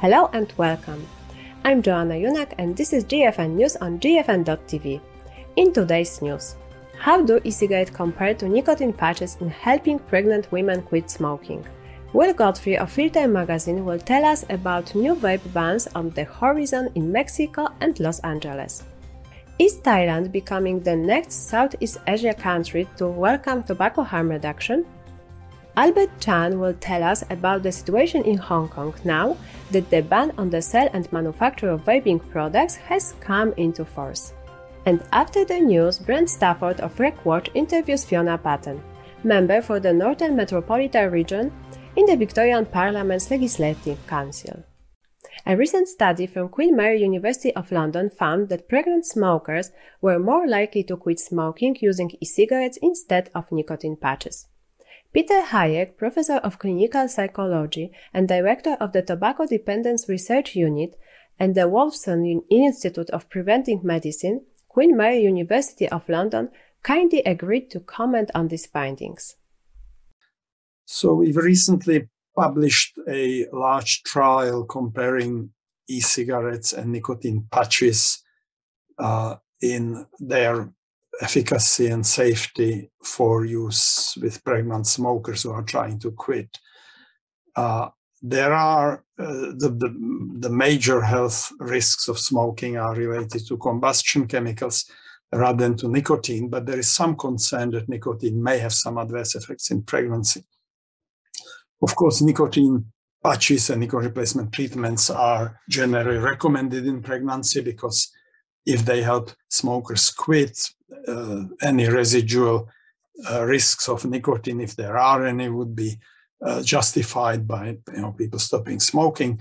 Hello and welcome. I'm Joanna Junak and this is GFN News on GFN.tv. In today's news, how do e-cigarettes compare to nicotine patches in helping pregnant women quit smoking? Will Godfrey of Filter magazine will tell us about new vape bans on the horizon in Mexico and Los Angeles. Is Thailand becoming the next Southeast Asia country to welcome tobacco harm reduction? Albert Chan will tell us about the situation in Hong Kong now that the ban on the sale and manufacture of vaping products has come into force. And after the news, Brent Stafford of RegWatch interviews Fiona Patten, member for the Northern Metropolitan Region in the Victorian Parliament's Legislative Council. A recent study from Queen Mary University of London found that pregnant smokers were more likely to quit smoking using e-cigarettes instead of nicotine patches. Peter Hajek, professor of clinical psychology and director of the Tobacco Dependence Research Unit and the Wolfson Institute of Preventive Medicine, Queen Mary University of London, kindly agreed to comment on these findings. So we've recently published a large trial comparing e-cigarettes and nicotine patches uh, in their efficacy and safety for use with pregnant smokers who are trying to quit. Uh, there are uh, the, the, the, major health risks of smoking are related to combustion chemicals rather than to nicotine, but there is some concern that nicotine may have some adverse effects in pregnancy. Of course, nicotine patches and nicotine replacement treatments are generally recommended in pregnancy because if they help smokers quit, uh, any residual uh, risks of nicotine, if there are any, would be uh, justified by you know people stopping smoking.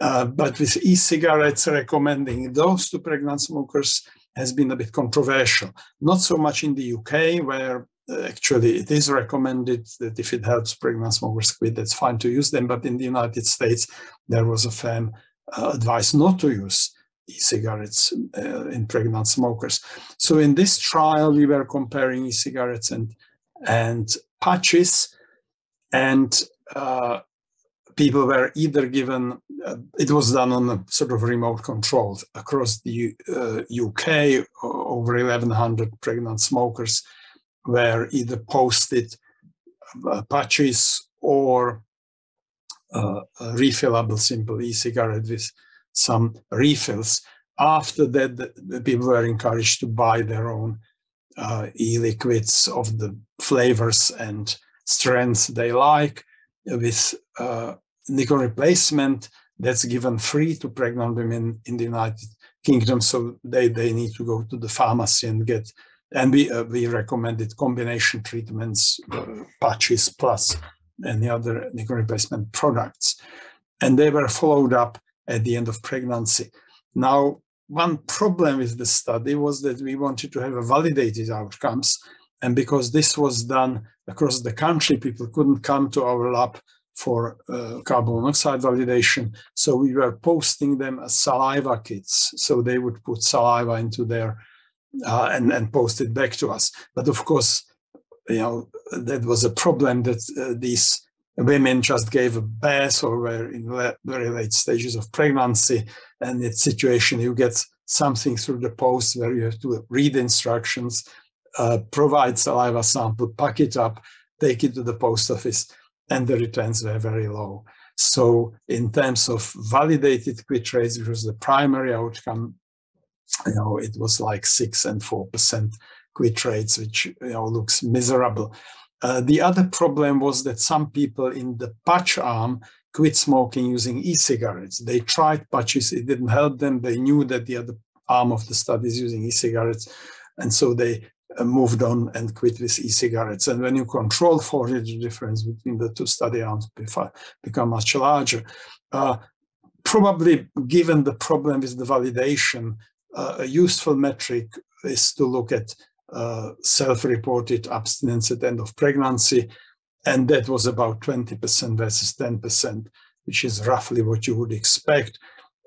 Uh, but with e-cigarettes, recommending those to pregnant smokers has been a bit controversial. Not so much in the UK, where uh, actually it is recommended that if it helps pregnant smokers quit, that's fine to use them. But in the United States, there was a firm uh, advice not to use e-cigarettes uh, in pregnant smokers. So in this trial, we were comparing e-cigarettes and and patches, and uh, people were either given. Uh, it was done on a sort of remote control across the UK. Uh, over 1,100 pregnant smokers were either posted uh, patches or uh, refillable simple e-cigarette with some refills. After that, the, people were encouraged to buy their own uh, e-liquids of the flavors and strengths they like with uh, nickel replacement that's given free to pregnant women in the United Kingdom. So they, they need to go to the pharmacy and get, and we, uh, we recommended combination treatments, uh, patches plus any other nicotine replacement products. And they were followed up at the end of pregnancy. Now, one problem with the study was that we wanted to have a validated outcomes. And because this was done across the country, people couldn't come to our lab for uh, carbon monoxide validation. So we were posting them as saliva kits. So they would put saliva into their uh, and, and post it back to us. But of course, you know, that was a problem that uh, these women just gave a birth or were in very late stages of pregnancy and it's situation you get something through the post where you have to read instructions uh, provide saliva sample pack it up take it to the post office and the returns were very low. So in terms of validated quit rates which was the primary outcome you know it was like six and four percent quit rates which you know looks miserable uh, the other problem was that some people in the patch arm quit smoking using e-cigarettes. They tried patches, it didn't help them. They knew that the other arm of the study is using e-cigarettes. And so they uh, moved on and quit with e-cigarettes. And when you control for it, the difference between the two study arms become much larger. Uh, probably given the problem with the validation, uh, a useful metric is to look at uh, self-reported abstinence at end of pregnancy, and that was about 20% versus 10%, which is roughly what you would expect,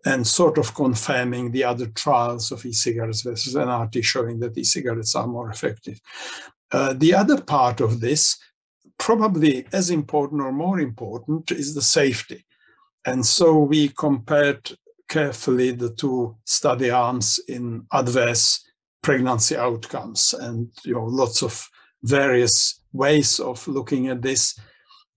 and sort of confirming the other trials of e-cigarettes versus NRT showing that e-cigarettes are more effective. Uh, the other part of this, probably as important or more important, is the safety. And so we compared carefully the two study arms in adverse pregnancy outcomes and you know lots of various ways of looking at this.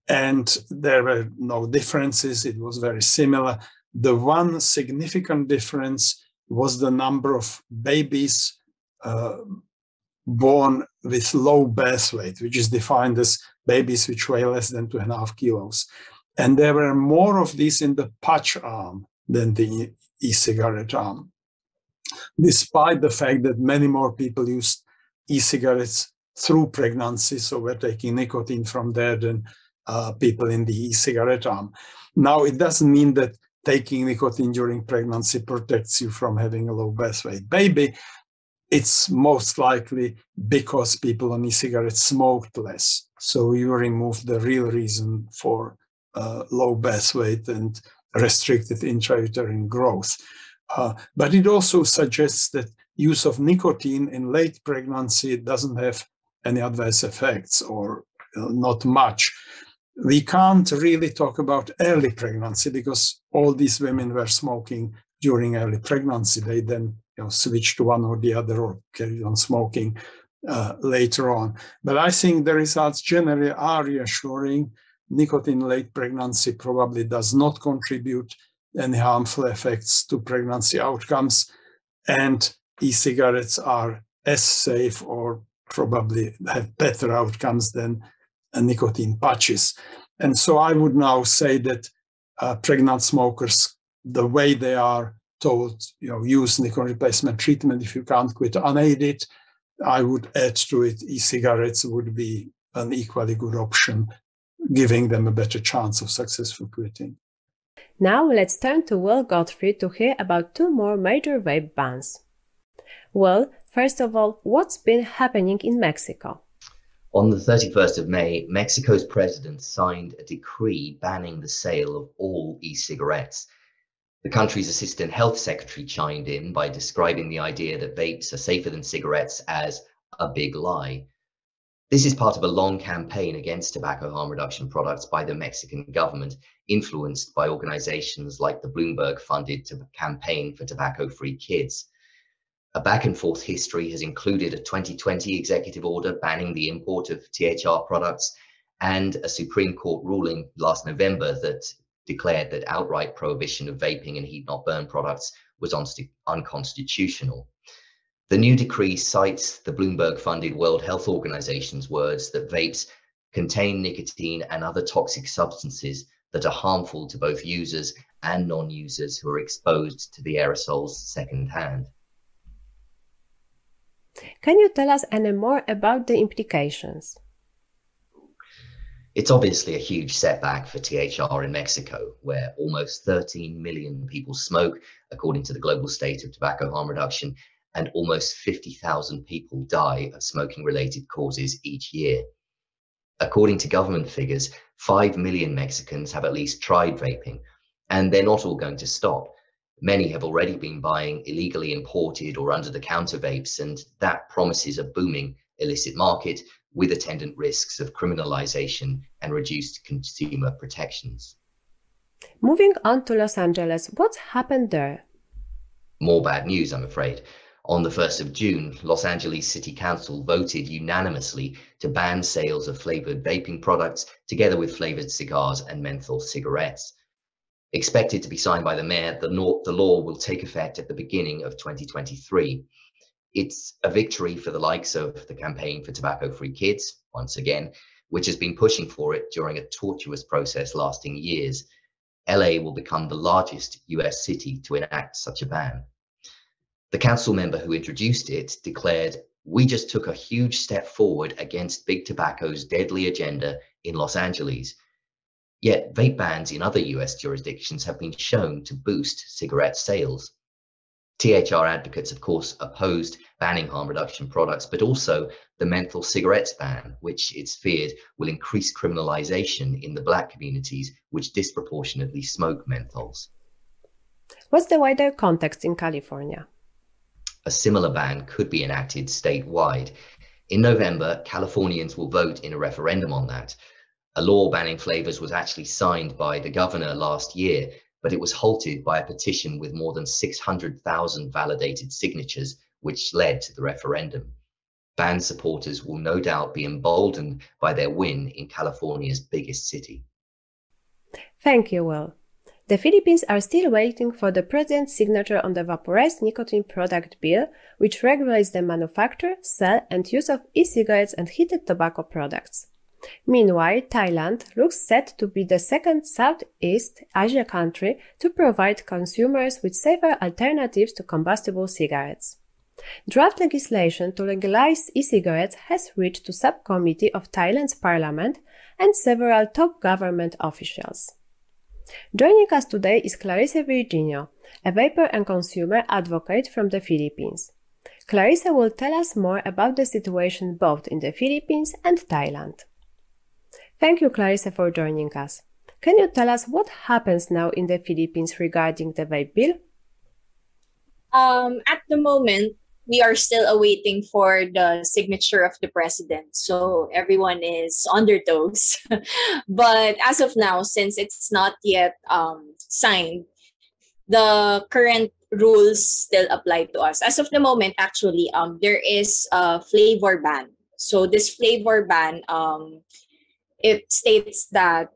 And there were no differences. It was very similar. The one significant difference was the number of babies uh, born with low birth weight, which is defined as babies which weigh less than two and a half kilos. And there were more of these in the patch arm than the e-cigarette arm, despite the fact that many more people use e-cigarettes through pregnancy, so we're taking nicotine from there than uh, people in the e-cigarette arm. Now, it doesn't mean that taking nicotine during pregnancy protects you from having a low birth weight baby. It's most likely because people on e-cigarettes smoked less. So you remove the real reason for uh, low birth weight and restricted intrauterine growth. Uh, but it also suggests that use of nicotine in late pregnancy doesn't have any adverse effects or uh, not much we can't really talk about early pregnancy because all these women were smoking during early pregnancy. They then you know, switched to one or the other or carried on smoking uh, later on. But I think the results generally are reassuring. Nicotine late pregnancy probably does not contribute any harmful effects to pregnancy outcomes. And e cigarettes are as safe or probably have better outcomes than nicotine patches. And so I would now say that uh, pregnant smokers, the way they are told, you know, use nicotine replacement treatment if you can't quit unaided, I would add to it e-cigarettes would be an equally good option, giving them a better chance of successful quitting. Now let's turn to Will Godfrey to hear about two more major vape bans. Well, first of all, what's been happening in Mexico? On the 31st of May, Mexico's president signed a decree banning the sale of all e cigarettes. The country's assistant health secretary chimed in by describing the idea that vapes are safer than cigarettes as a big lie. This is part of a long campaign against tobacco harm reduction products by the Mexican government, influenced by organizations like the Bloomberg funded campaign for tobacco free kids. A back and forth history has included a 2020 executive order banning the import of THR products and a Supreme Court ruling last November that declared that outright prohibition of vaping and heat not burn products was unconstitutional. The new decree cites the Bloomberg funded World Health Organization's words that vapes contain nicotine and other toxic substances that are harmful to both users and non users who are exposed to the aerosols secondhand. Can you tell us any more about the implications? It's obviously a huge setback for THR in Mexico, where almost 13 million people smoke, according to the Global State of Tobacco Harm Reduction, and almost 50,000 people die of smoking related causes each year. According to government figures, 5 million Mexicans have at least tried vaping, and they're not all going to stop. Many have already been buying illegally imported or under the counter vapes, and that promises a booming illicit market with attendant risks of criminalization and reduced consumer protections. Moving on to Los Angeles, what's happened there? More bad news, I'm afraid. On the 1st of June, Los Angeles City Council voted unanimously to ban sales of flavored vaping products together with flavored cigars and menthol cigarettes expected to be signed by the mayor, the, law will take effect at the beginning of 2023. It's a victory for the likes of the Campaign for Tobacco Free Kids, once again, which has been pushing for it during a tortuous process lasting years. LA will become the largest US city to enact such a ban. The council member who introduced it declared, We just took a huge step forward against big tobacco's deadly agenda in Los Angeles Yet vape bans in other US jurisdictions have been shown to boost cigarette sales. THR advocates, of course, opposed banning harm reduction products, but also the menthol cigarettes ban, which it's feared will increase criminalization in the black communities which disproportionately smoke menthols. What's the wider context in California? A similar ban could be enacted statewide. In November, Californians will vote in a referendum on that A law banning flavors was actually signed by the governor last year, but it was halted by a petition with more than 600,000 validated signatures, which led to the referendum. Ban supporters will no doubt be emboldened by their win in California's biggest city. Thank you, Will. The Philippines are still waiting for the president's signature on the vaporized nicotine product bill, which regulates the manufacture, sale, and use of e-cigarettes and heated tobacco products. Meanwhile, Thailand looks set to be the second Southeast Asia country to provide consumers with safer alternatives to combustible cigarettes. Draft legislation to legalize e-cigarettes has reached the subcommittee of Thailand's parliament and several top government officials. Joining us today is Clarissa Virgino, a vapor and consumer advocate from the Philippines. Clarissa will tell us more about the situation both in the Philippines and Thailand. Thank you, Clarissa, for joining us. Can you tell us what happens now in the Philippines regarding the vape bill? Um, at the moment, we are still awaiting for the signature of the president. So everyone is on their toes. but as of now, since it's not yet um, signed, the current rules still apply to us. As of the moment, actually, um, there is a flavor ban. So this flavor ban, um, it states that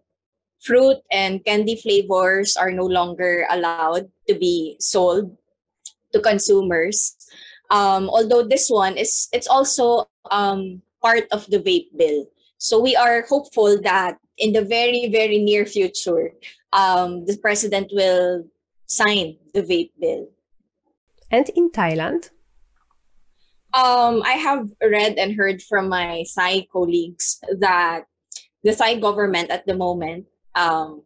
fruit and candy flavors are no longer allowed to be sold to consumers um, although this one is it's also um, part of the vape bill. So we are hopeful that in the very very near future, um, the president will sign the vape bill. And in Thailand, um, I have read and heard from my Thai colleagues that the Thai government at the moment um,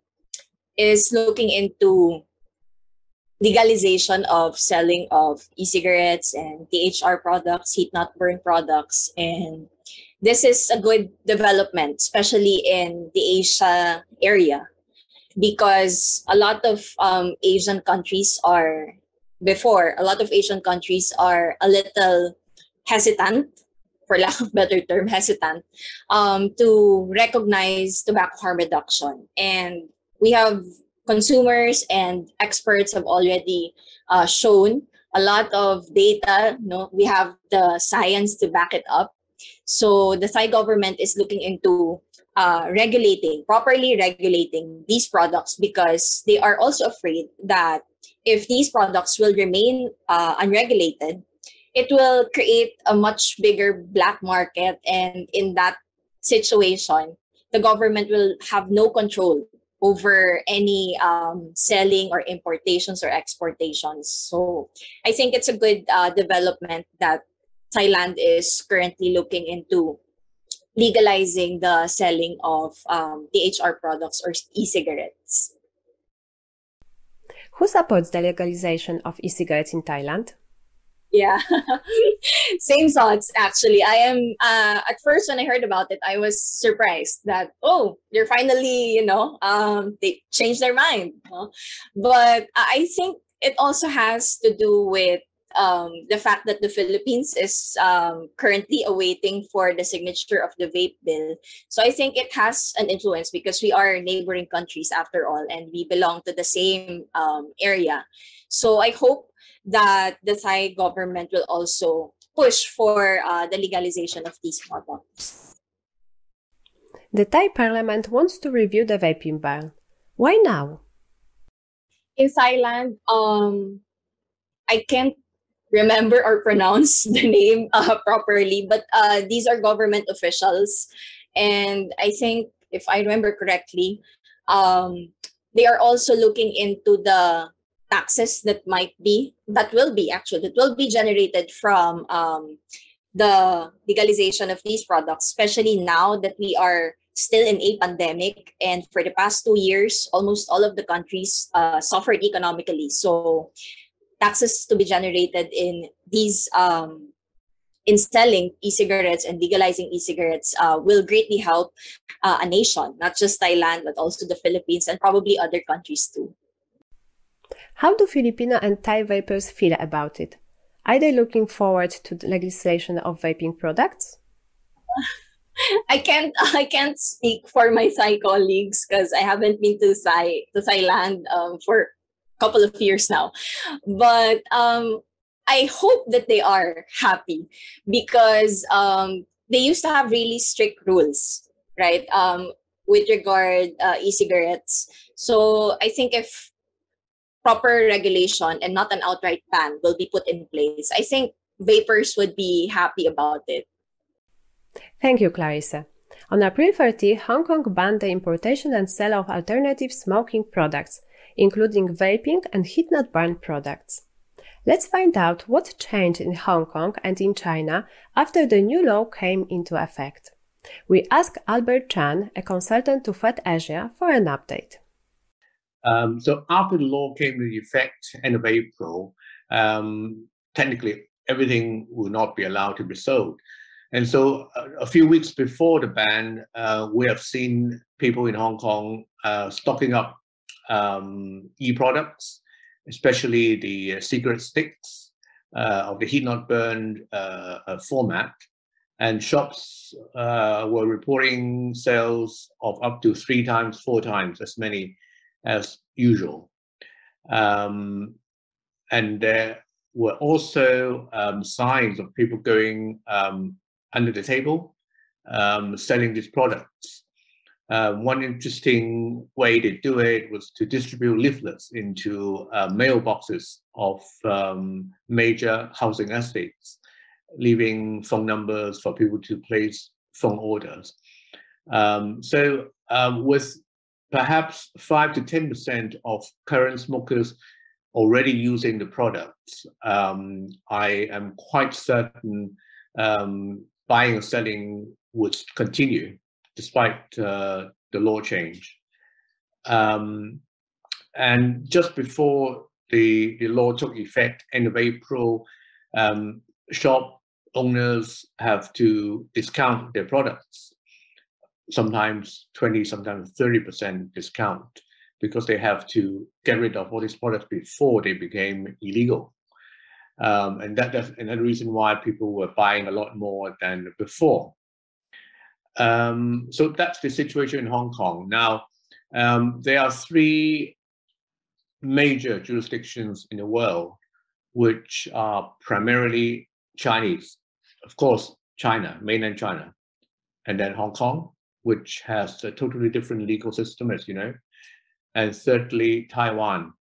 is looking into legalization of selling of e-cigarettes and THR products, heat not burn products. And this is a good development, especially in the Asia area, because a lot of um, Asian countries are, before, a lot of Asian countries are a little hesitant, for lack of better term, hesitant, um, to recognize tobacco harm reduction. And we have consumers and experts have already uh, shown a lot of data. You know, we have the science to back it up. So the Thai government is looking into uh, regulating, properly regulating these products because they are also afraid that if these products will remain uh, unregulated, it will create a much bigger black market. And in that situation, the government will have no control over any um, selling or importations or exportations. So I think it's a good uh, development that Thailand is currently looking into legalizing the selling of um, THR products or e-cigarettes. Who supports the legalization of e-cigarettes in Thailand? Yeah same thoughts actually i am uh, at first when i heard about it i was surprised that oh they're finally you know um, they changed their mind but i think it also has to do with um, the fact that the Philippines is um, currently awaiting for the signature of the vape bill. So I think it has an influence because we are neighboring countries after all, and we belong to the same um, area. So I hope that the Thai government will also push for uh, the legalization of these products. The Thai parliament wants to review the vaping ban. Why now? In Thailand, um, I can't remember or pronounce the name uh, properly, but uh, these are government officials. And I think, if I remember correctly, um, they are also looking into the taxes that might be that will be actually that will be generated from um, the legalization of these products especially now that we are still in a pandemic and for the past two years almost all of the countries uh, suffered economically. So taxes to be generated in these um, in selling e-cigarettes and legalizing e-cigarettes uh, will greatly help uh, a nation not just thailand but also the philippines and probably other countries too how do Filipino and Thai vapers feel about it? Are they looking forward to the legislation of vaping products? I can't I can't speak for my Thai colleagues because I haven't been to Thai to Thailand um, for a couple of years now. But um, I hope that they are happy because um, they used to have really strict rules, right? Um, with regard uh, e-cigarettes. So I think if proper regulation and not an outright ban will be put in place, I think vapers would be happy about it. Thank you, Clarissa. On April 30, Hong Kong banned the importation and sale of alternative smoking products, including vaping and heat not burn products. Let's find out what changed in Hong Kong and in China after the new law came into effect. We asked Albert Chan, a consultant to Factasia, for an update. Um, so after the law came into effect end of April, um, technically everything will not be allowed to be sold. And so a, a few weeks before the ban, uh, we have seen people in Hong Kong uh, stocking up um, e-products, especially the uh, cigarette sticks uh, of the heat not burned uh, uh, format. And shops were reporting sales of up to three times, four times as many as usual. Um, and there were also um, signs of people going um, under the table um, selling these products. Uh, one interesting way to do it was to distribute leaflets into uh, mailboxes of um, major housing estates, leaving phone numbers for people to place phone orders. Um, so, um, with perhaps 5 to 10% of current smokers already using the products, um, I am quite certain um, buying and selling would continue despite uh, the law change. Um, and just before the, the law took effect, end of April, um, shop owners have to discount their products, sometimes 20, sometimes 30% discount, because they have to get rid of all these products before they became illegal. Um, and that, that's another reason why people were buying a lot more than before. Um, so that's the situation in Hong Kong. Now, um, there are three major jurisdictions in the world which are primarily Chinese. Of course, China, mainland China, and then Hong Kong, which has a totally different legal system, as you know, and thirdly, Taiwan,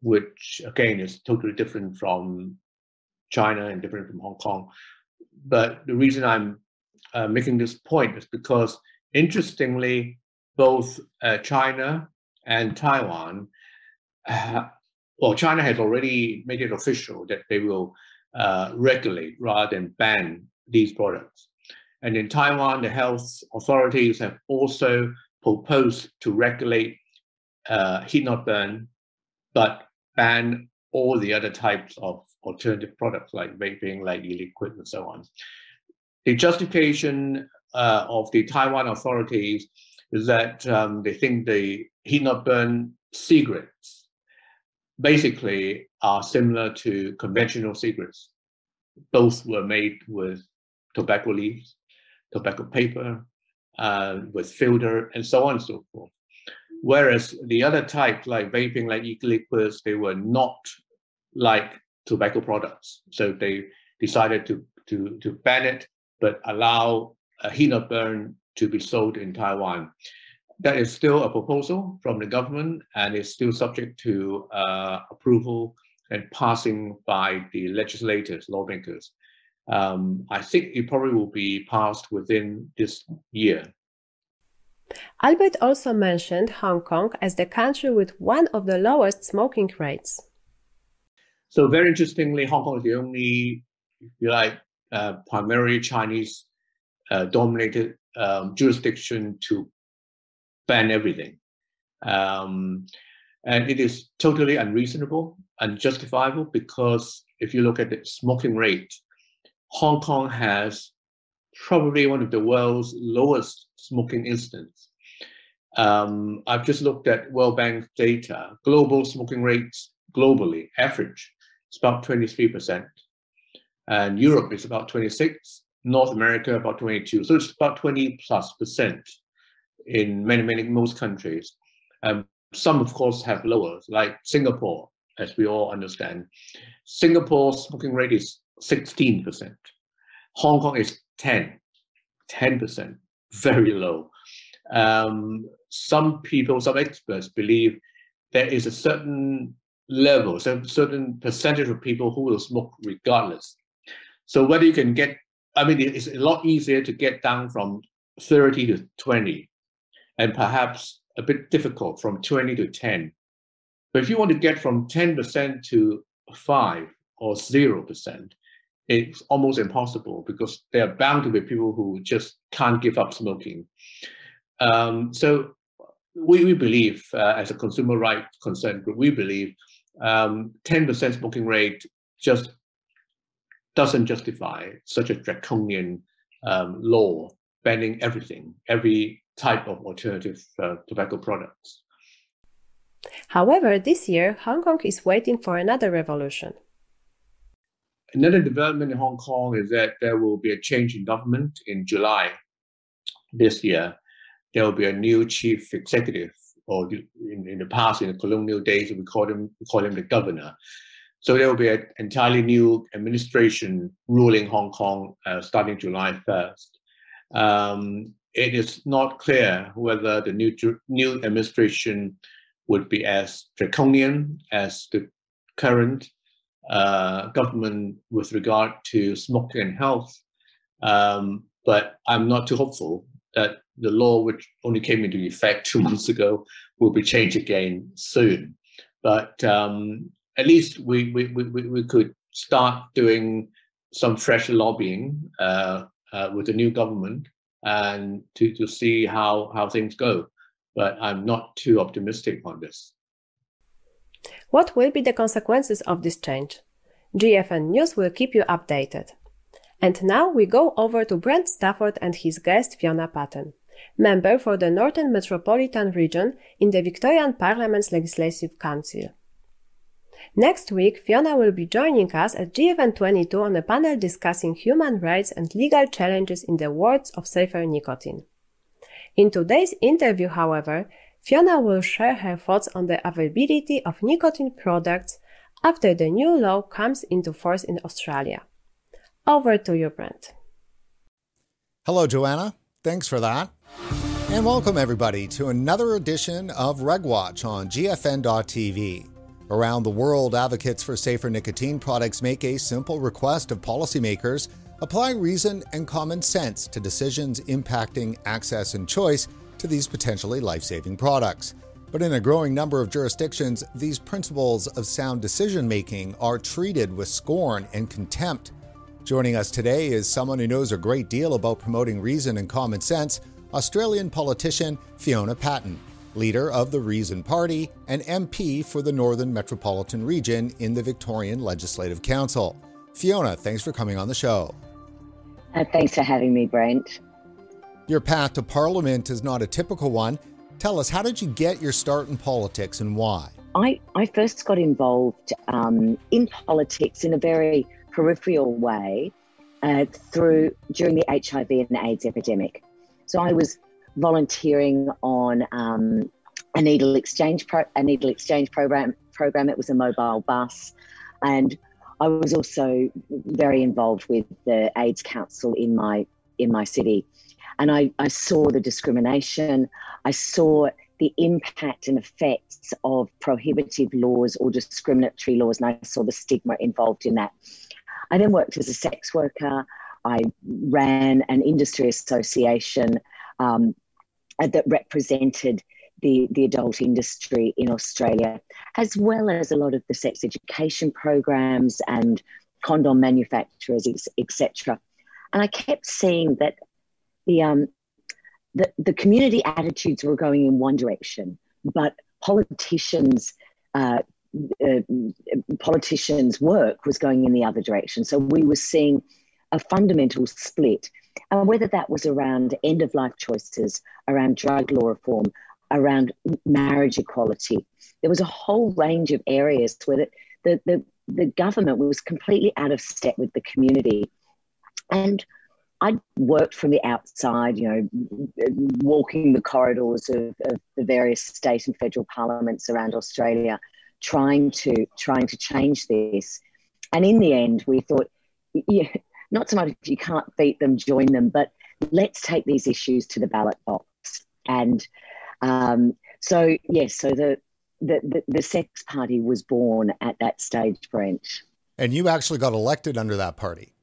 which again is totally different from China and different from Hong Kong. But the reason I'm uh, making this point is because, interestingly, both uh, China and Taiwan, uh, well, China has already made it official that they will uh, regulate rather than ban these products. And in Taiwan, the health authorities have also proposed to regulate uh, heat not burn, but ban all the other types of alternative products like vaping, like e-liquid, and so on. The justification uh, of the Taiwan authorities is that um, they think the heat-not-burn cigarettes basically are similar to conventional cigarettes. Both were made with tobacco leaves, tobacco paper, uh, with filter, and so on and so forth. Whereas the other type, like vaping, like e-liquids, they were not like tobacco products. So they decided to, to, to ban it, but allow a heat burn to be sold in Taiwan. That is still a proposal from the government and is still subject to uh, approval and passing by the legislators, lawmakers. Um, I think it probably will be passed within this year. Albert also mentioned Hong Kong as the country with one of the lowest smoking rates. So very interestingly, Hong Kong is the only, if you like, uh, primarily Chinese uh, dominated um, jurisdiction to ban everything. Um, and it is totally unreasonable, unjustifiable, because if you look at the smoking rate, Hong Kong has probably one of the world's lowest smoking incidence. Um, I've just looked at World Bank data. Global smoking rates globally, average, it's about 23%. And Europe is about 26. North America about 22. So it's about 20 plus percent in many, many, most countries. Um, some, of course, have lower, like Singapore, as we all understand. Singapore's smoking rate is 16%. Hong Kong is 10, 10%, very low. Um, some people, some experts believe there is a certain level, some certain percentage of people who will smoke regardless. So whether you can get, I mean, it's a lot easier to get down from 30 to 20, and perhaps a bit difficult from 20 to 10. But if you want to get from 10% to 5 or 0%, it's almost impossible because there are bound to be people who just can't give up smoking. Um, so we, we believe, uh, as a consumer rights concern group, we believe um, 10% smoking rate just doesn't justify such a draconian um, law banning everything, every type of alternative uh, tobacco products. However, this year, Hong Kong is waiting for another revolution. Another development in Hong Kong is that there will be a change in government in July this year. There will be a new chief executive, or in, in the past, in the colonial days, we call him we call him the governor. So there will be an entirely new administration ruling Hong Kong uh, starting July 1st. Um, it is not clear whether the new new administration would be as draconian as the current uh, government with regard to smoking and health. Um, but I'm not too hopeful that the law, which only came into effect two months ago, will be changed again soon. But um, at least we, we, we, we could start doing some fresh lobbying uh, uh, with the new government and to, to see how, how things go. But I'm not too optimistic on this. What will be the consequences of this change? GFN News will keep you updated. And now we go over to Brent Stafford and his guest Fiona Patten, member for the Northern Metropolitan Region in the Victorian Parliament's Legislative Council. Next week, Fiona will be joining us at GFN 22 on a panel discussing human rights and legal challenges in the world of safer nicotine. In today's interview, however, Fiona will share her thoughts on the availability of nicotine products after the new law comes into force in Australia. Over to you, Brent. Hello, Joanna. Thanks for that. And welcome, everybody, to another edition of RegWatch on GFN.tv. Around the world, advocates for safer nicotine products make a simple request of policymakers apply reason and common sense to decisions impacting access and choice these potentially life saving products. But in a growing number of jurisdictions, these principles of sound decision making are treated with scorn and contempt. Joining us today is someone who knows a great deal about promoting reason and common sense Australian politician Fiona Patten leader of the Reason Party, and MP for the Northern Metropolitan Region in the Victorian Legislative Council. Fiona, thanks for coming on the show. Uh, thanks for having me, Brent. Your path to Parliament is not a typical one. Tell us, how did you get your start in politics and why? I, I first got involved um, in politics in a very peripheral way uh, through during the HIV and AIDS epidemic. So I was volunteering on um, a needle exchange pro- a needle exchange program. Program. It was a mobile bus, and I was also very involved with the AIDS Council in my in my city, and I, I saw the discrimination. I saw the impact and effects of prohibitive laws or discriminatory laws, and I saw the stigma involved in that. I then worked as a sex worker. I ran an industry association um, uh, that represented the, the adult industry in Australia, as well as a lot of the sex education programs and condom manufacturers, etc. And I kept seeing that the, um, the, the community attitudes were going in one direction, but politicians uh, uh, politicians' work was going in the other direction. So we were seeing a fundamental split and whether that was around end of life choices, around drug law reform, around marriage equality. There was a whole range of areas where the, the, the, the government was completely out of step with the community. And I worked from the outside, you know, walking the corridors of, of, the various state and federal parliaments around Australia, trying to trying to change this. And in the end, we thought, yeah, not so much if you can't beat them, join them, but let's take these issues to the ballot box. And um, so, yes, so the, the, the, the Sex Party was born at that stage, Brent. And you actually got elected under that party.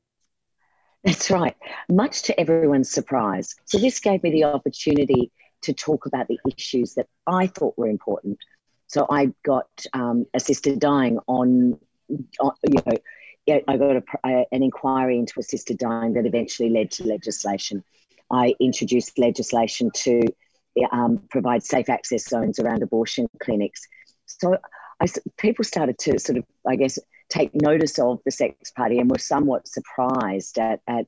That's right, much to everyone's surprise. So, this gave me the opportunity to talk about the issues that I thought were important. So, I got um, assisted dying on, on, you know, I got a, a, an inquiry into assisted dying that eventually led to legislation. I introduced legislation to um, provide safe access zones around abortion clinics. So I, people started to sort of, I guess, take notice of the sex party and were somewhat surprised at, at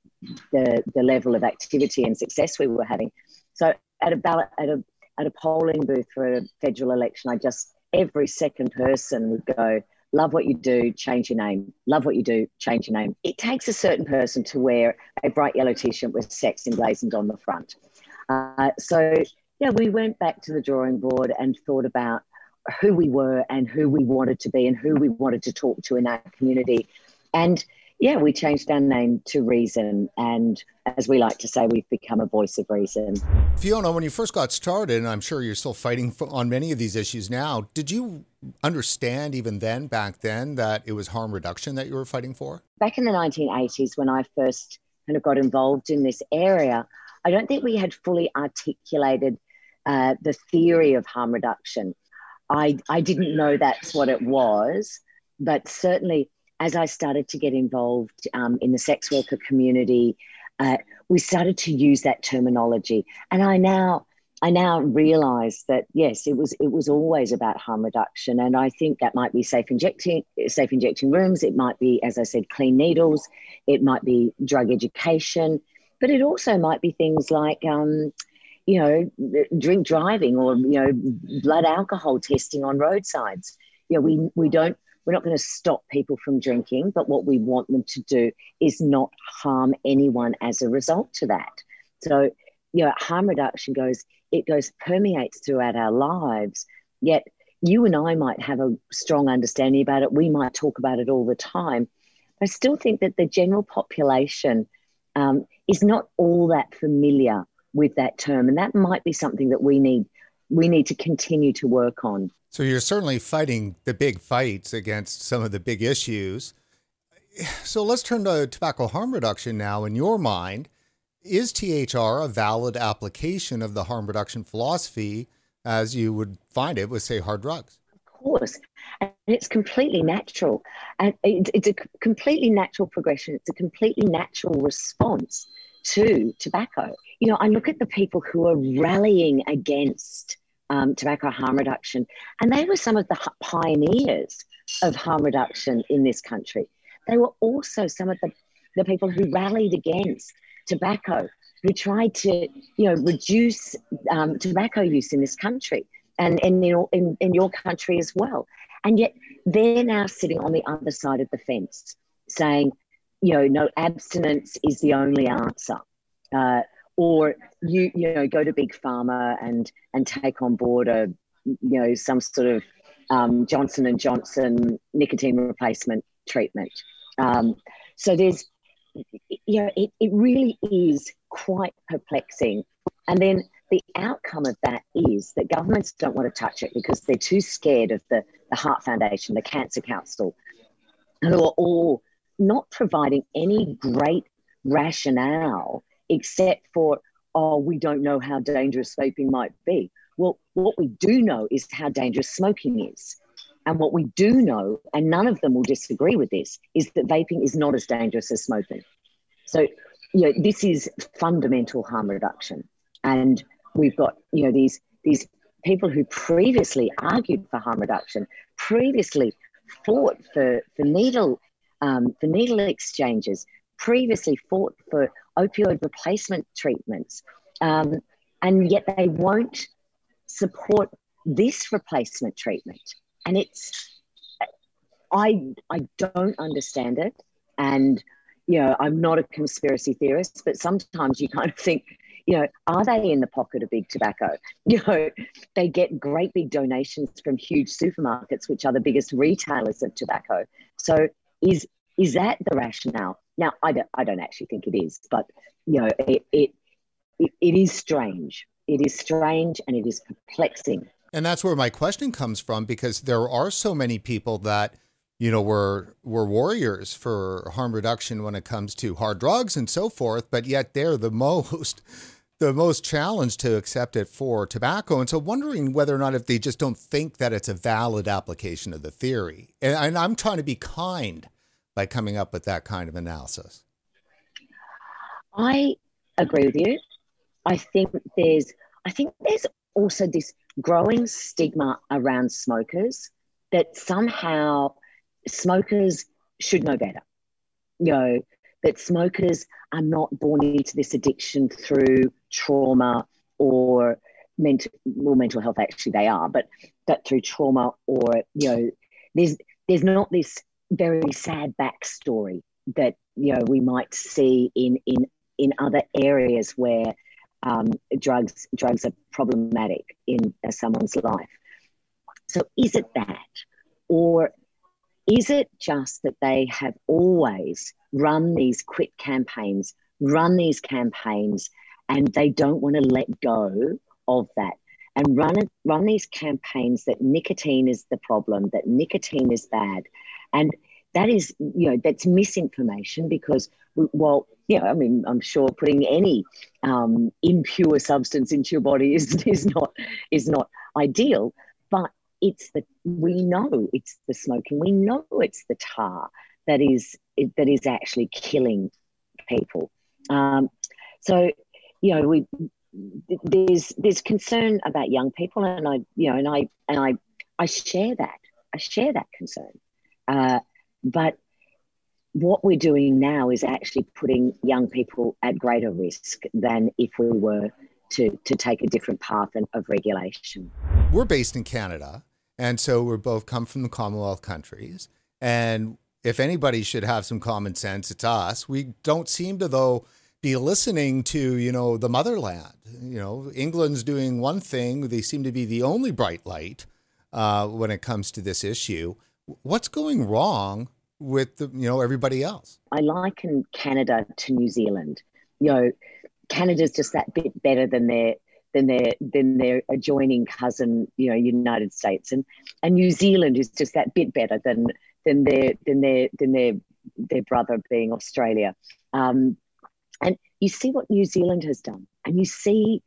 the, the level of activity and success we were having. So at a ballot, at a, at a polling booth for a federal election, I just, every second person would go, love what you do, change your name. Love what you do, change your name. It takes a certain person to wear a bright yellow t-shirt with sex emblazoned on the front. Uh, so yeah, we went back to the drawing board and thought about who we were and who we wanted to be and who we wanted to talk to in our community. And yeah, we changed our name to Reason. And as we like to say, we've become a voice of reason. Fiona, when you first got started, and I'm sure you're still fighting on many of these issues now, did you understand even then, back then, that it was harm reduction that you were fighting for? Back in the 1980s, when I first kind of got involved in this area, I don't think we had fully articulated uh, the theory of harm reduction. I, I didn't know that's what it was, but certainly as I started to get involved um, in the sex worker community, uh, we started to use that terminology. And I now I now realise that yes, it was it was always about harm reduction, and I think that might be safe injecting safe injecting rooms. It might be, as I said, clean needles. It might be drug education, but it also might be things like um, you know, drink driving or, you know, blood alcohol testing on roadsides. You know, we, we don't, we're not going to stop people from drinking, but what we want them to do is not harm anyone as a result to that. So, you know, harm reduction goes, it goes permeates throughout our lives. Yet you and I might have a strong understanding about it. We might talk about it all the time. I still think that the general population um, is not all that familiar with that term. And that might be something that we need we need to continue to work on. So you're certainly fighting the big fights against some of the big issues. So let's turn to tobacco harm reduction now. In your mind, is THR a valid application of the harm reduction philosophy as you would find it with, say, hard drugs? Of course. And it's completely natural. And it's a completely natural progression. It's a completely natural response to tobacco. You know, I look at the people who are rallying against um, tobacco harm reduction, and they were some of the pioneers of harm reduction in this country. They were also some of the, the people who rallied against tobacco, who tried to, you know, reduce um, tobacco use in this country and, and in, in, in your country as well. And yet they're now sitting on the other side of the fence saying, you know, no, abstinence is the only answer. Uh, or you, you know, go to big pharma and and take on board a, you know, some sort of um, Johnson and Johnson nicotine replacement treatment. Um, so there's, you know, it, it really is quite perplexing. And then the outcome of that is that governments don't want to touch it because they're too scared of the, the Heart Foundation, the Cancer Council, who are all not providing any great rationale except for, oh, we don't know how dangerous vaping might be. Well, what we do know is how dangerous smoking is. And what we do know, and none of them will disagree with this, is that vaping is not as dangerous as smoking. So, you know, this is fundamental harm reduction. And we've got, you know, these these people who previously argued for harm reduction, previously fought for, for needle um, for needle exchanges, previously fought for opioid replacement treatments, um, and yet they won't support this replacement treatment. And it's, I, I don't understand it. And, you know, I'm not a conspiracy theorist, but sometimes you kind of think, you know, are they in the pocket of big tobacco? You know, they get great big donations from huge supermarkets, which are the biggest retailers of tobacco. So is is that the rationale? Now, I don't, I don't actually think it is, but you know, it, it, it, it is strange. It is strange and it is perplexing. And that's where my question comes from because there are so many people that you know were were warriors for harm reduction when it comes to hard drugs and so forth, but yet they're the most the most challenged to accept it for tobacco. And so wondering whether or not if they just don't think that it's a valid application of the theory. And, and I'm trying to be kind by coming up with that kind of analysis. I agree with you. I think there's I think there's also this growing stigma around smokers that somehow smokers should know better. You know, that smokers are not born into this addiction through trauma or mental well mental health actually they are but that through trauma or you know there's there's not this very sad backstory that you know we might see in in in other areas where um, drugs drugs are problematic in uh, someone's life. So is it that, or is it just that they have always run these quit campaigns, run these campaigns, and they don't want to let go of that and run run these campaigns that nicotine is the problem, that nicotine is bad, and that is you know that's misinformation because well you know i mean i'm sure putting any um, impure substance into your body is is not is not ideal but it's the we know it's the smoking we know it's the tar that is that is actually killing people. Um, so you know we there's there's concern about young people and i you know and i and i i share that. I share that concern uh, but what we're doing now is actually putting young people at greater risk than if we were to, to take a different path of regulation. We're based in Canada, and so we're both come from the Commonwealth countries. And if anybody should have some common sense, it's us. We don't seem to, though, be listening to, you know, the motherland. You know, England's doing one thing. They seem to be the only bright light uh, when it comes to this issue. What's going wrong with the, you know everybody else. I liken Canada to New Zealand. You know, Canada's just that bit better than their than their than their adjoining cousin, you know, United States, and and New Zealand is just that bit better than than their than their than their their brother being Australia. Um, and you see what New Zealand has done, and you see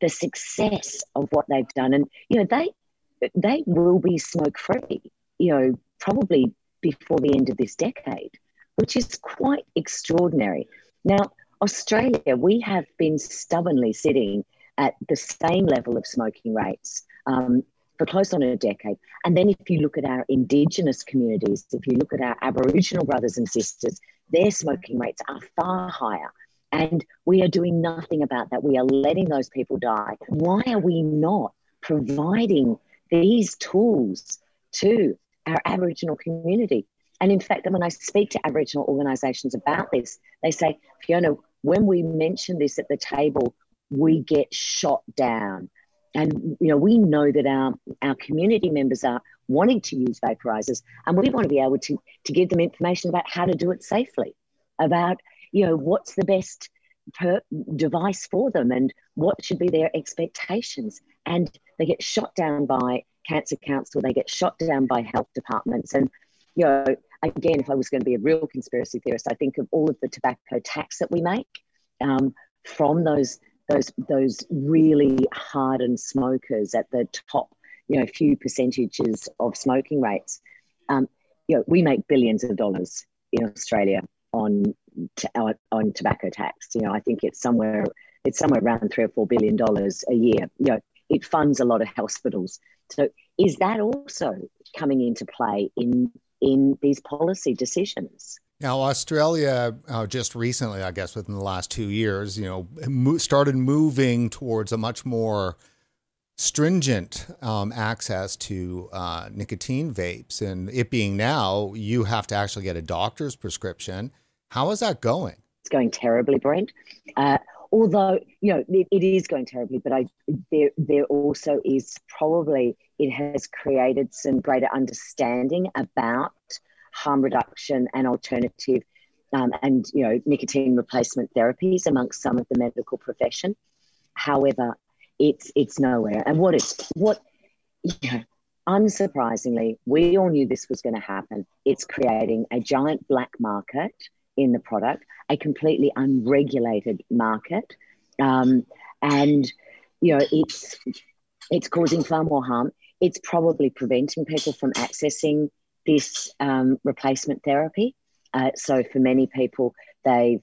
the success of what they've done, and you know they they will be smoke free. You know, probably before the end of this decade, which is quite extraordinary. Now, Australia, we have been stubbornly sitting at the same level of smoking rates um, for close on a decade. And then if you look at our Indigenous communities, if you look at our Aboriginal brothers and sisters, their smoking rates are far higher. And we are doing nothing about that. We are letting those people die. Why are we not providing these tools to our Aboriginal community. And in fact, when I speak to Aboriginal organisations about this, they say, Fiona, when we mention this at the table, we get shot down. And you know, we know that our, our community members are wanting to use vaporizers, and we want to be able to, to give them information about how to do it safely, about you know what's the best per device for them and what should be their expectations. And they get shot down by cancer council, they get shot down by health departments. And, you know, again, if I was going to be a real conspiracy theorist, I think of all of the tobacco tax that we make um, from those those those really hardened smokers at the top, you know, few percentages of smoking rates. Um, you know, we make billions of dollars in Australia on on, on tobacco tax. You know, I think it's somewhere it's somewhere around three or four billion dollars a year. You know, it funds a lot of hospitals. So is that also coming into play in in these policy decisions? Now, Australia uh, just recently, I guess, within the last two years, you know, mo- started moving towards a much more stringent um, access to uh, nicotine vapes, and it being now, you have to actually get a doctor's prescription How is that going? It's going terribly, Brent. Uh, although you know it, it is going terribly, but I there there also is probably it has created some greater understanding about harm reduction and alternative um, and you know nicotine replacement therapies amongst some of the medical profession. However, it's it's nowhere. And what is what you know, unsurprisingly, we all knew this was going to happen. It's creating a giant black market in the product, a completely unregulated market, um, and you know it's it's causing far more harm. It's probably preventing people from accessing this um, replacement therapy. Uh, so for many people, they've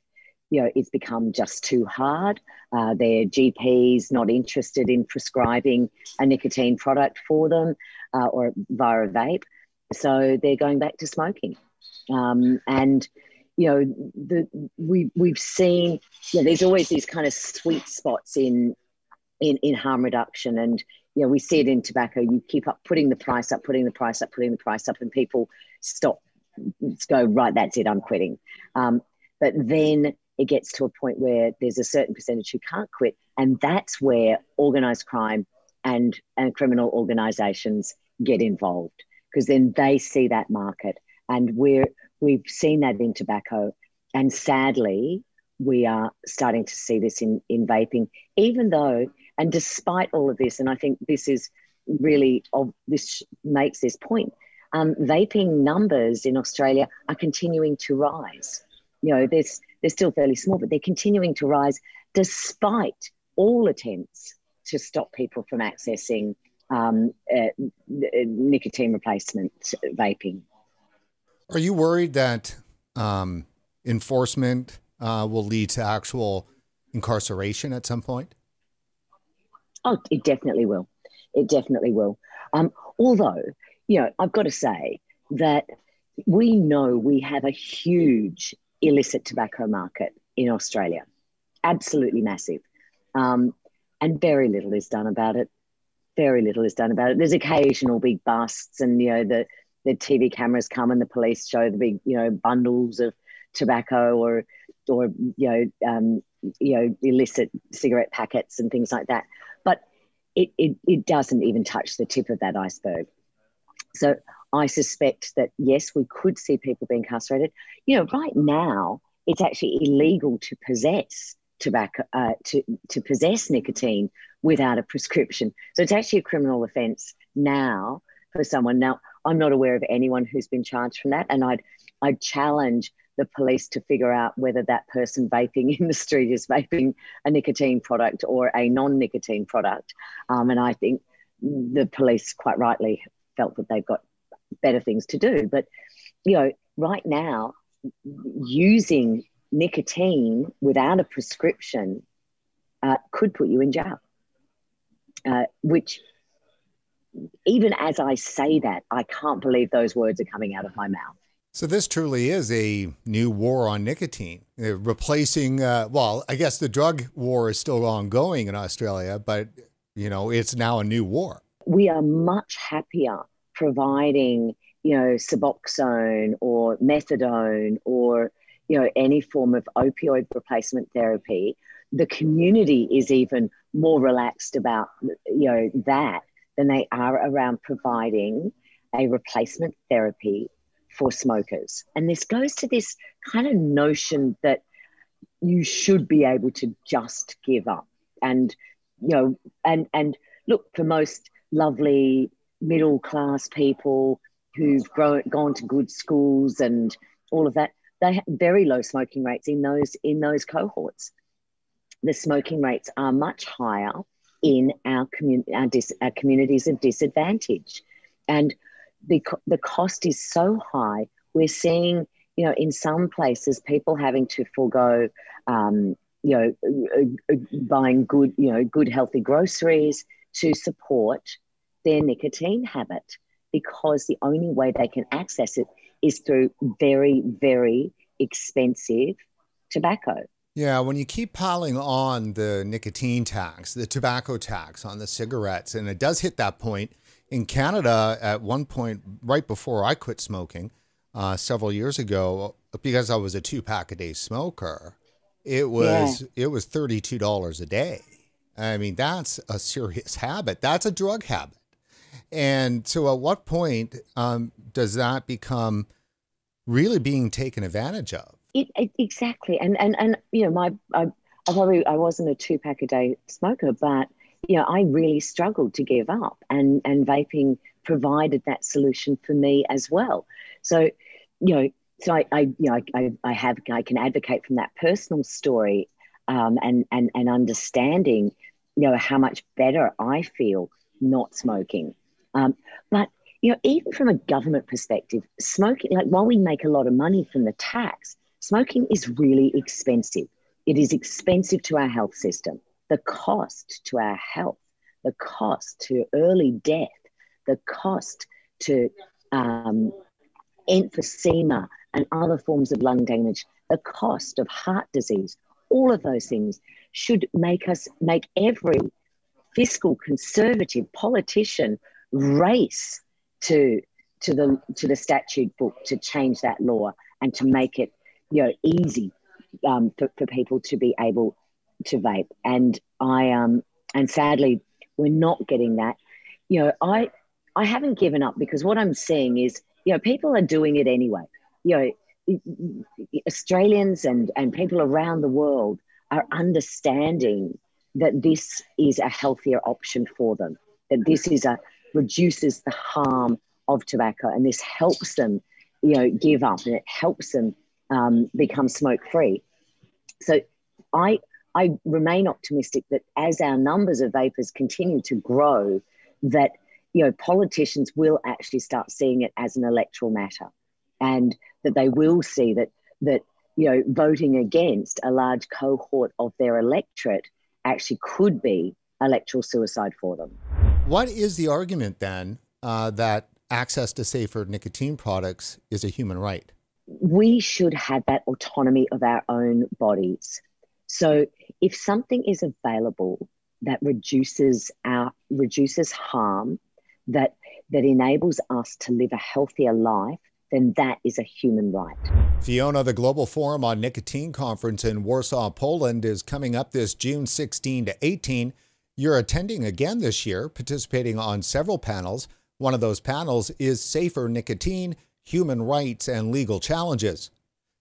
you know it's become just too hard. Uh, their GPs not interested in prescribing a nicotine product for them uh, or via a vape, so they're going back to smoking. Um, and you know, the we we've seen, you know, there's always these kind of sweet spots in in in harm reduction, and you know, we see it in tobacco. You keep up putting the price up, putting the price up, putting the price up, and people stop, go right. That's it. I'm quitting. Um, but then it gets to a point where there's a certain percentage who can't quit, and that's where organised crime and and criminal organisations get involved because then they see that market, and we're We've seen that in tobacco. And sadly, we are starting to see this in, in vaping, even though, and despite all of this, and I think this is really, of this makes this point, um, vaping numbers in Australia are continuing to rise. You know, they're, they're still fairly small, but they're continuing to rise despite all attempts to stop people from accessing um, uh, nicotine replacement vaping. Are you worried that um, enforcement uh, will lead to actual incarceration at some point? Oh, it definitely will. It definitely will. Um, although, you know, I've got to say that we know we have a huge illicit tobacco market in Australia, absolutely massive. Um, and very little is done about it. Very little is done about it. There's occasional big busts, and you know the the TV cameras come and the police show the big, you know, bundles of tobacco or, or you know, um, you know, illicit cigarette packets and things like that. But it, it, it doesn't even touch the tip of that iceberg. So I suspect that yes, we could see people being incarcerated. You know, right now it's actually illegal to possess tobacco, uh, to to possess nicotine without a prescription. So it's actually a criminal offence now for someone. Now, I'm not aware of anyone who's been charged from that, and I'd I'd challenge the police to figure out whether that person vaping in the street is vaping a nicotine product or a non-nicotine product. Um, and I think the police quite rightly felt that they've got better things to do. But you know, right now, using nicotine without a prescription uh, could put you in jail, uh, which even as I say that, I can't believe those words are coming out of my mouth. So this truly is a new war on nicotine, uh, replacing. Uh, well, I guess the drug war is still ongoing in Australia, but you know it's now a new war. We are much happier providing, you know, Suboxone or methadone or you know any form of opioid replacement therapy. The community is even more relaxed about you know that than they are around providing a replacement therapy for smokers. And this goes to this kind of notion that you should be able to just give up. And, you know, and, and look, for most lovely middle class people who've grown, gone to good schools and all of that, they have very low smoking rates in those in those cohorts. The smoking rates are much higher in our, community, our, dis- our communities of disadvantage. And the, the cost is so high, we're seeing, you know, in some places, people having to forego, um, you know, uh, uh, buying good, you know, good healthy groceries to support their nicotine habit because the only way they can access it is through very, very expensive tobacco. Yeah, when you keep piling on the nicotine tax, the tobacco tax on the cigarettes, and it does hit that point in Canada at one point, right before I quit smoking, uh, several years ago because I was a two pack a day smoker. It was yeah. it was thirty two dollars a day. I mean, that's a serious habit. That's a drug habit. And so, at what point um, does that become really being taken advantage of? It, it, exactly, and and and you know, my I, I probably I wasn't a two pack a day smoker, but you know, I really struggled to give up, and and vaping provided that solution for me as well. So, you know, so I, I you know, I, I have I can advocate from that personal story, um, and and and understanding, you know, how much better I feel not smoking. Um, but you know, even from a government perspective, smoking, like while we make a lot of money from the tax, smoking is really expensive. It is expensive to our health system. The cost to our health, the cost to early death, the cost to um, emphysema and other forms of lung damage, the cost of heart disease, all of those things should make us make every fiscal conservative politician race to to the to the statute book to change that law and to make it you know easy um, for, for people to be able to vape. And i um and sadly we're not getting that. You know i i haven't given up because what i'm seeing is you know people are doing it anyway. You know australians and and people around the world are understanding that this is a healthier option for them that this is a reduces the harm of tobacco and this helps them you know give up and it helps them um, become smoke free so i i remain optimistic that as our numbers of vapors continue to grow that you know politicians will actually start seeing it as an electoral matter and that they will see that that you know voting against a large cohort of their electorate actually could be electoral suicide for them what is the argument then uh, that access to safer nicotine products is a human right? We should have that autonomy of our own bodies. So if something is available that reduces our reduces harm, that that enables us to live a healthier life, then that is a human right. Fiona, the Global Forum on Nicotine conference in Warsaw, Poland is coming up this June 16 to 18. You're attending again this year, participating on several panels. One of those panels is Safer Nicotine, Human Rights, and Legal Challenges.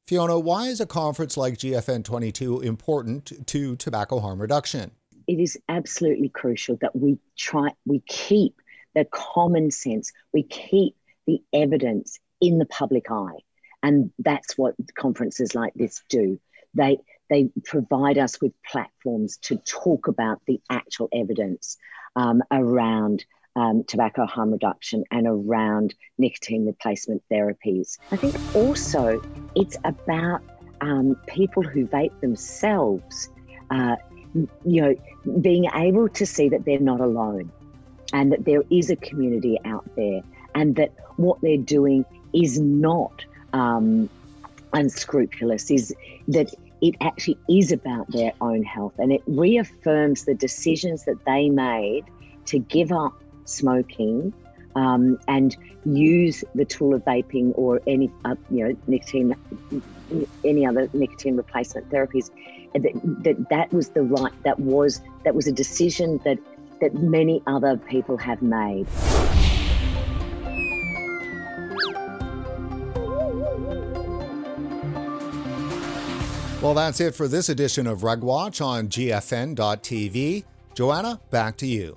Fiona, why is a conference like GFN 22 important to tobacco harm reduction? It is absolutely crucial that we try, we keep the common sense, we keep the evidence in the public eye. And that's what conferences like this do. They, they provide us with platforms to talk about the actual evidence um, around um, tobacco harm reduction and around nicotine replacement therapies. I think also it's about um, people who vape themselves, uh, you know, being able to see that they're not alone and that there is a community out there and that what they're doing is not um, unscrupulous, is that it actually is about their own health and it reaffirms the decisions that they made to give up smoking um, and use the tool of vaping or any uh, you know nicotine any other nicotine replacement therapies that, that that was the right that was that was a decision that that many other people have made Well, that's it for this edition of RegWatch on GFN.tv. Joanna, back to you.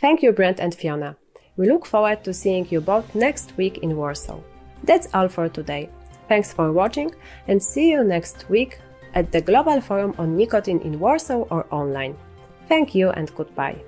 Thank you, Brent and Fiona. We look forward to seeing you both next week in Warsaw. That's all for today. Thanks for watching and see you next week at the Global Forum on Nicotine in Warsaw or online. Thank you and goodbye.